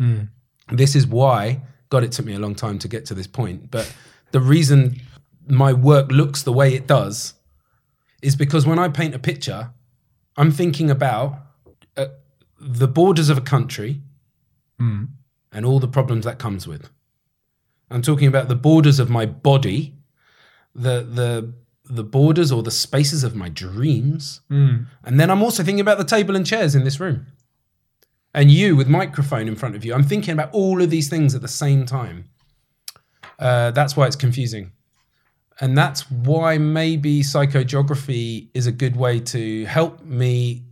this is why. God, it took me a long time to get to this point, but the reason my work looks the way it does is because when I paint a picture, I'm thinking about uh, the borders of a country and all the problems that comes with. I'm talking about the borders of my body, the the the borders or the spaces of my dreams, and then I'm also thinking about the table and chairs in this room, and you with microphone in front of you. I'm thinking about all of these things at the same time. Uh, that's why it's confusing, and that's why maybe psychogeography is a good way to help me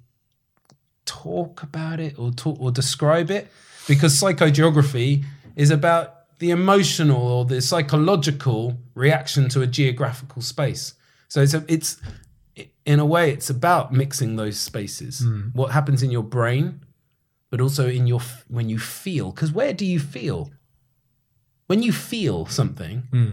talk about it or talk or describe it. Because psychogeography is about the emotional or the psychological reaction to a geographical space so it's a, it's in a way it's about mixing those spaces hmm. what happens in your brain but also in your when you feel because where do you feel when you feel something hmm.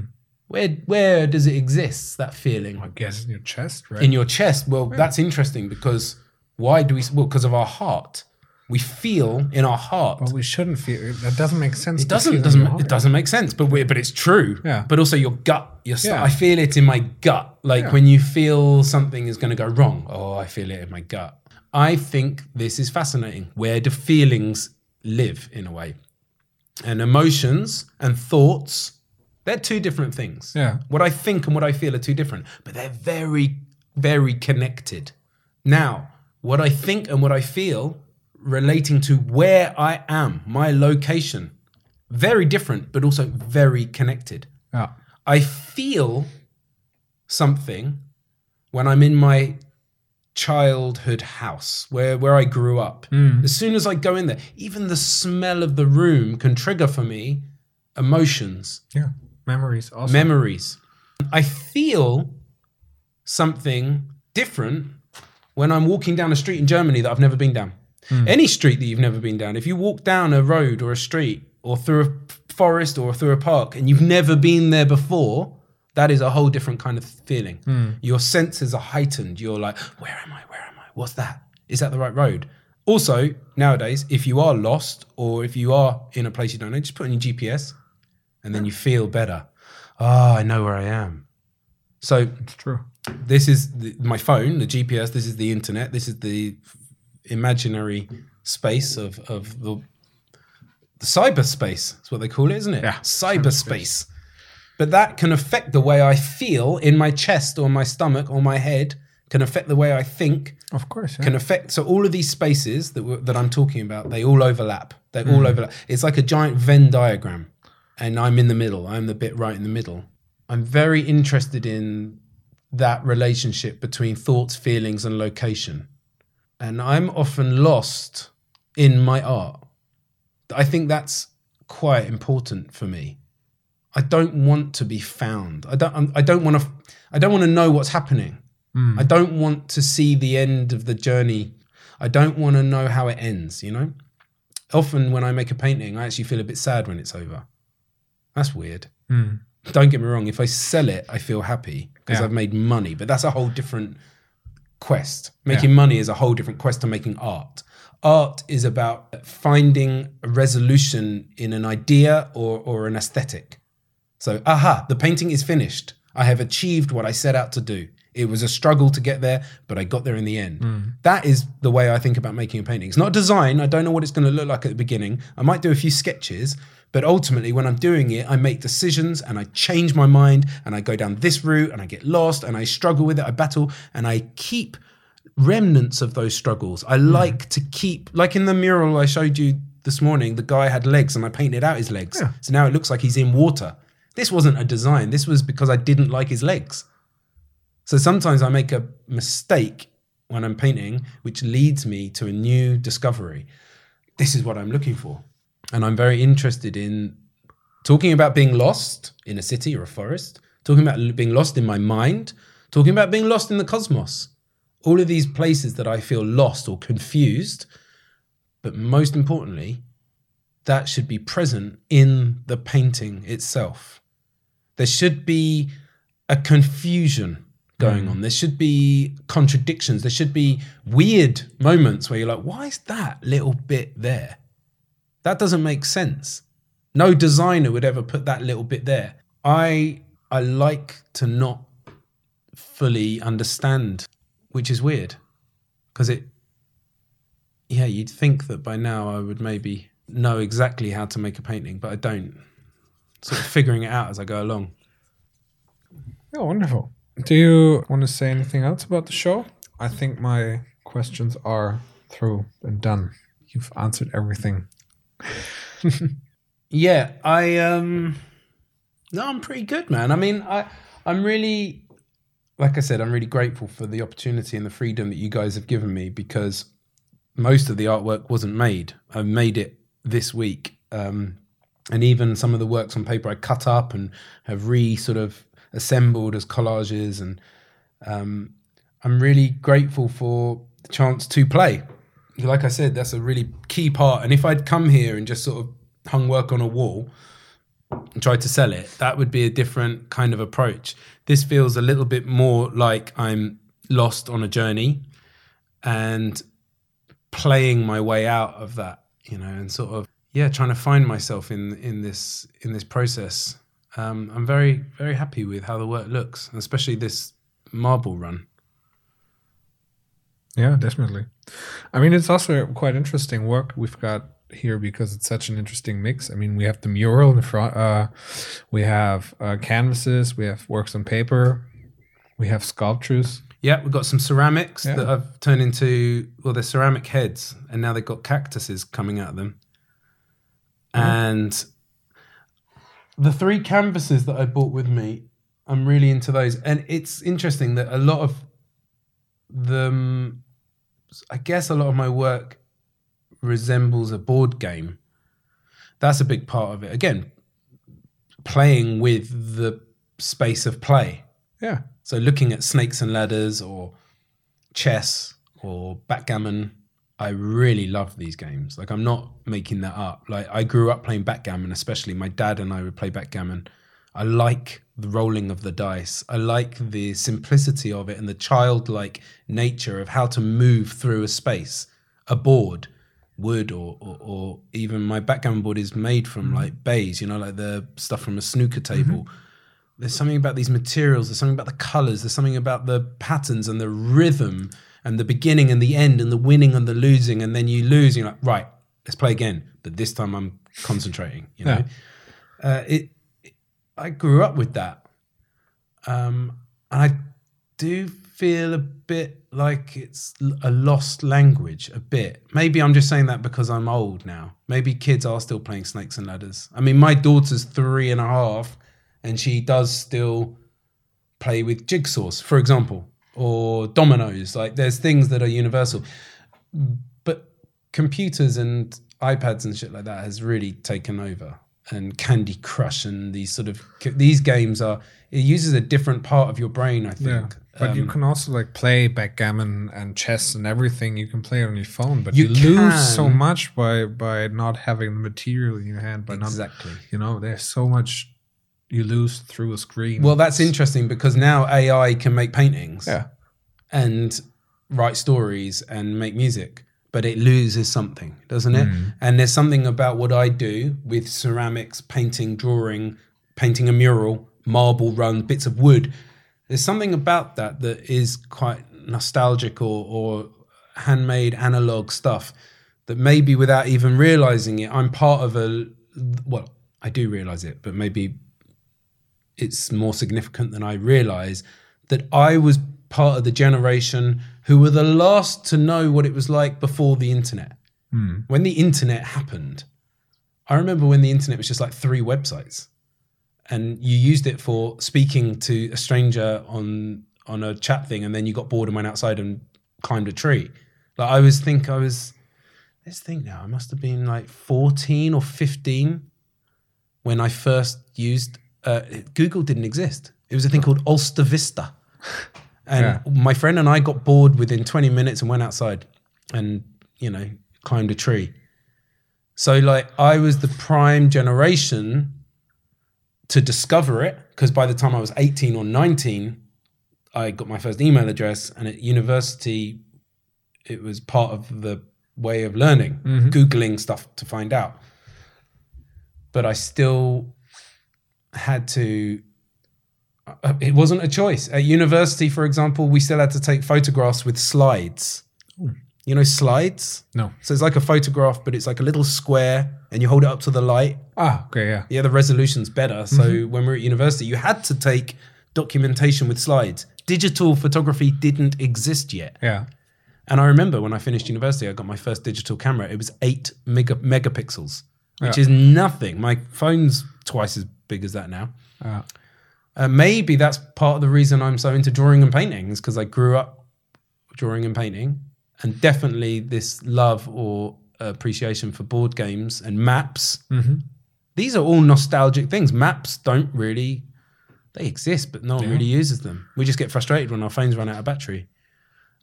where where does it exist that feeling I guess in your chest, right? in your chest. Well, that's interesting because why do we? Well, because of our heart. We feel in our heart. but we shouldn't feel. It that doesn't make sense. it doesn't doesn't it doesn't make sense, but we, but it's true. Yeah. But also your gut, your st- Yeah. I feel it in my gut. Like Yeah. when you feel something is going to go wrong. Oh, I feel it in my gut. I think this is fascinating. Where do feelings live in a way? And emotions and thoughts, they're two different things. Yeah. What I think and what I feel are two different, but they're very, very connected. Now, what I think and what I feel relating to where I am, my location, very different, but also very connected. Yeah. I feel something when I'm in my childhood house where where I grew up. Hmm. As soon as I go in there, even the smell of the room can trigger for me emotions, Yeah. Memories also. memories. I feel something different when I'm walking down a street in Germany that I've never been down. Any street that you've never been down. If you walk down a road or a street or through a forest or through a park and you've never been there before, that is a whole different kind of feeling. Your senses are heightened. You're like, where am I? Where am I? What's that? Is that the right road? Also, nowadays, if you are lost or if you are in a place you don't know, just put in your GPS and then you feel better. Ah, I know where I am. So It's true. this is the, my phone, the GPS. This is the internet. This is the imaginary space of of the, the cyberspace. That's what they call it, isn't it? Yeah, cyberspace. But that can affect the way I feel in my chest or my stomach or my head. Can affect the way I think. Of course. Yeah. Can affect. So all of these spaces that we're, that I'm talking about, they all overlap. They all mm. overlap. It's like a giant Venn diagram, and I'm in the middle. I'm the bit right in the middle. I'm very interested in that relationship between thoughts, feelings, and location. And I'm often lost in my art. I think that's quite important for me. I don't want to be found. I don't. I don't want to. I don't want to know what's happening. I don't want to see the end of the journey. I don't want to know how it ends. You know. Often when I make a painting, I actually feel a bit sad when it's over. That's weird. Mm. Don't get me wrong. If I sell it, I feel happy because Yeah. I've made money. But that's a whole different quest. Making money is a whole different quest to making art. Art is about finding a resolution in an idea or, or an aesthetic. So, aha, the painting is finished. I have achieved what I set out to do. It was a struggle to get there, but I got there in the end. Hmm. That is the way I think about making a painting. It's not design. I don't know what it's going to look like at the beginning. I might do a few sketches, but ultimately, when I'm doing it, I make decisions and I change my mind and I go down this route and I get lost and I struggle with it. I battle and I keep remnants of those struggles. I hmm. like to keep, like in the mural I showed you this morning, the guy had legs and I painted out his legs. Yeah. So now it looks like he's in water. This wasn't a design. This was because I didn't like his legs. So sometimes I make a mistake when I'm painting, which leads me to a new discovery. This is what I'm looking for. And I'm very interested in talking about being lost in a city or a forest, talking about being lost in my mind, talking about being lost in the cosmos. All of these places that I feel lost or confused. But most importantly, that should be present in the painting itself. There should be a confusion going mm. on. There should be contradictions. There should be weird moments where you're like, why is that little bit there? That doesn't make sense. No designer would ever put that little bit there. I I like to not fully understand, which is weird. Because it yeah, you'd think that by now I would maybe know exactly how to make a painting, but I don't. Sort of figuring it out as I go along. Oh, wonderful. Do you want to say anything else about the show? I think my questions are through and done. You've answered everything. [LAUGHS] Yeah, I um no, I'm pretty good, man. I mean, I I'm really like I said, I'm really grateful for the opportunity and the freedom that you guys have given me because most of the artwork wasn't made. I made it this week. Um and even some of the works on paper I cut up and have re sort of assembled as collages and um I'm really grateful for the chance to play. Like I said, that's a really key part. And if I'd come here and just sort of hung work on a wall and tried to sell it, that would be a different kind of approach. This feels a little bit more like I'm lost on a journey and playing my way out of that, you know, and sort of yeah, trying to find myself in in this in this process. Um, I'm very very happy with how the work looks, especially this marble run. Yeah, definitely. I mean, it's also quite interesting work we've got here because it's such an interesting mix. I mean, we have the mural in the front, uh, we have uh, canvases, we have works on paper, we have sculptures. Yeah, we've got some ceramics Yeah. that I've turned into well, they're ceramic heads, and now they've got cactuses coming out of them. And the three canvases that I bought with me, I'm really into those. And it's interesting that a lot of them, I guess, a lot of my work resembles a board game. That's a big part of it. Again, playing with the space of play. Yeah, So looking at snakes and ladders or chess or backgammon, I really love these games. Like I'm not making that up. Like I grew up playing backgammon, especially my dad and I would play backgammon. I like the rolling of the dice. I like the simplicity of it and the childlike nature of how to move through a space, a board, wood, or or, or even my backgammon board is made from like baize. You know, like the stuff from a snooker table. There's something about these materials there's something about the colors there's something about the patterns and the rhythm and the beginning and the end and the winning and the losing and then you lose and you're like right let's play again but this time i'm concentrating you know? Uh, it, it- i grew up with that. Um, and i do feel a bit like it's a lost language a bit. Maybe i'm just saying that because i'm old now. Maybe kids are still playing snakes and ladders. I mean my daughter's three and a half and she does still play with jigsaws, for example, or dominoes. Like there's things that are universal, but computers and iPads and shit like that has really taken over. And Candy Crush and these sort of these games are it uses a different part of your brain. I think. yeah. But you Um, can also like play backgammon and chess and everything. You can play it on your phone, but You you, lose so much by by not having the material in your hand. By exactly. not, you know, there's so much you lose through a screen. Well, that's interesting because now AI can make paintings. Yeah, and write stories and make music, but it loses something, doesn't it? Mm. And there's something about what I do with ceramics, painting, drawing, painting a mural, marble run, bits of wood. There's something about that that is quite nostalgic or, or handmade analog stuff that maybe without even realizing it, I'm part of a. Well, I do realize it, but maybe it's more significant than I realize that I was part of the generation who were the last to know what it was like before the internet. When the internet happened, I remember when the internet was just like three websites and you used it for speaking to a stranger on on a chat thing and then you got bored and went outside and climbed a tree. Like I was think I was let's think now, I must have been like 14 or 15 when I first used uh, Google didn't exist. It was a thing called AltaVista. [LAUGHS] And Yeah. my friend and I got bored within 20 minutes and went outside and, you know, climbed a tree. So, like, I was the prime generation to discover it because by the time I was 18 or 19, I got my first email address. And at university, it was part of the way of learning, mm-hmm. Googling stuff to find out. But I still had to it wasn't a choice. At university, for example, we still had to take photographs with slides. You know, slides? No. So it's like a photograph, but it's like a little square and you hold it up to the light. Ah, okay, yeah. Yeah, the resolution's better. So when we were at university, you had to take documentation with slides. Digital photography didn't exist yet. Yeah. And I remember when I finished university, I got my first digital camera. It was eight mega, megapixels, which Yeah. is nothing. My phone's twice as big as that now. Uh, Uh, maybe that's part of the reason I'm so into drawing and painting is because I grew up drawing and painting, and definitely this love or appreciation for board games and maps. These are all nostalgic things. Maps don't really they exist, but no one really uses them. We just get frustrated when our phones run out of battery.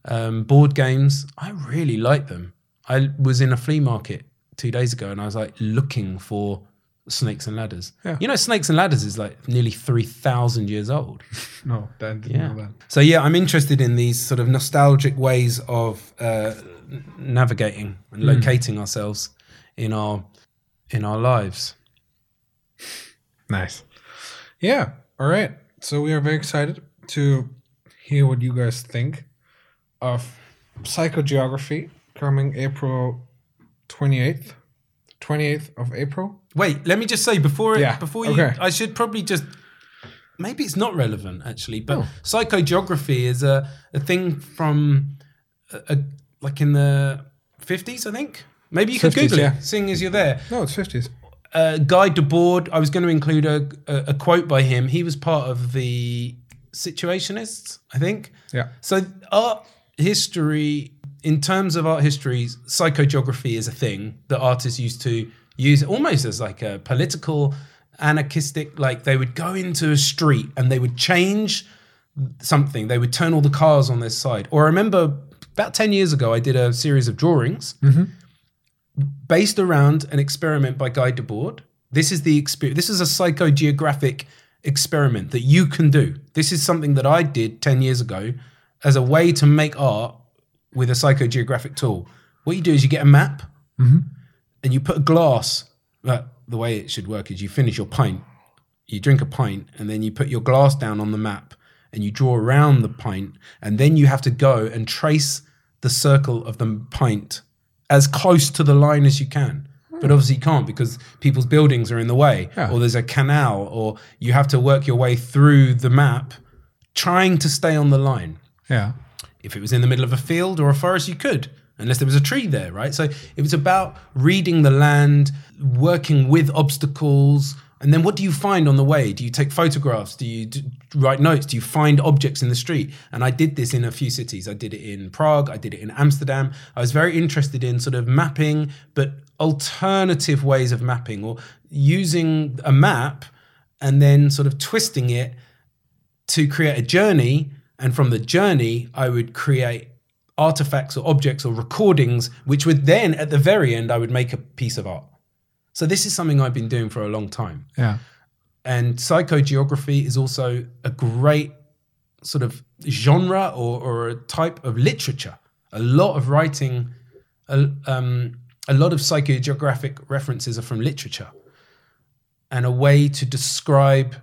Um, board games, I really like them. I was in a flea market two days ago, and I was like looking for snakes and ladders. Yeah. You know, snakes and ladders is like nearly three thousand years old. [LAUGHS] no, I didn't know that. So yeah, I'm interested in these sort of nostalgic ways of uh, navigating and locating ourselves in our in our lives. Nice. Yeah. All right. So we are very excited to hear what you guys think of psychogeography coming April 28th. 28th of April. Wait, let me just say before Yeah, before you, okay. I should probably just maybe it's not relevant actually, but Oh. psychogeography is a, a thing from a, a, like in the fifties, I think. Maybe you could 50s, Google yeah. it, seeing as you're there. No, it's 50s. uh, Guy Debord. I was going to include a, a, a quote by him. He was part of the Situationists, I think. Yeah. So art history, in terms of art history, psychogeography is a thing that artists used to use almost as like a political, anarchistic. Like they would go into a street and they would change something. They would turn all the cars on their side. Or I remember about ten years ago, I did a series of drawings mm-hmm. based around an experiment by Guy Debord. This is the experience. This is a psychogeographic experiment that you can do. This is something that I did 10 years ago as a way to make art with a psychogeographic tool. What you do is you get a map mm-hmm. And you put a glass. Uh, the way it should work is you finish your pint, you drink a pint, and then you put your glass down on the map and you draw around the pint, and then you have to go and trace the circle of the pint as close to the line as you can. But obviously you can't because people's buildings are in the way, Yeah. or there's a canal, or you have to work your way through the map, trying to stay on the line. Yeah. If it was in the middle of a field or a forest, you could, unless there was a tree there, right? So it was about reading the land, working with obstacles. And then what do you find on the way? Do you take photographs? Do you write notes? Do you find objects in the street? And I did this in a few cities. I did it in Prague. I did it in Amsterdam. I was very interested in sort of mapping, but alternative ways of mapping or using a map and then sort of twisting it to create a journey. And from the journey, I would create artifacts or objects or recordings, which would then, at the very end, I would make a piece of art. So this is something I've been doing for a long time. Yeah. And psychogeography is also a great sort of genre or, or a type of literature. A lot of writing, a, um, a lot of psychogeographic references are from literature. and a way to describe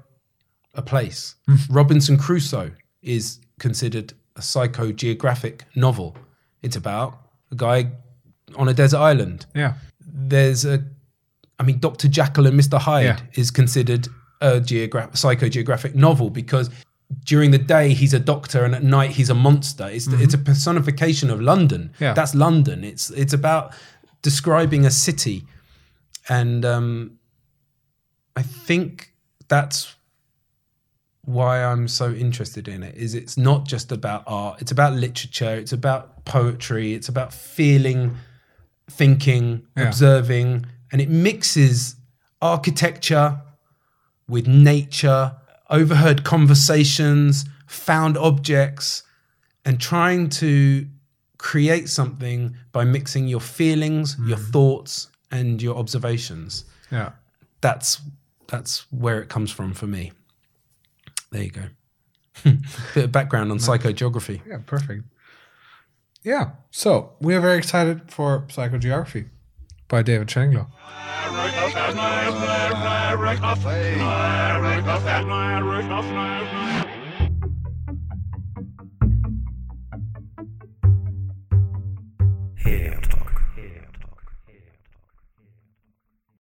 a place. Robinson Crusoe is considered a psychogeographic novel. It's about a guy on a desert island. Yeah. There's a, I mean, Dr. Jekyll and Mr. Hyde Yeah. is considered a geogra- psychogeographic novel because during the day he's a doctor and at night he's a monster. It's it's a personification of London. Yeah. That's London. It's it's about describing a city, and um, I think that's why I'm so interested in it. Is it's not just about art. It's about literature. It's about poetry. It's about feeling, thinking, Yeah. observing, and it mixes architecture with nature, overheard conversations, found objects, and trying to create something by mixing your feelings, your mm-hmm. thoughts, and your observations. Yeah. That's that's where it comes from for me. There you go. Bit of background on psychogeography. Yeah, perfect. Yeah. So we are very excited for Psychogeography by David Shillinglaw. Hey.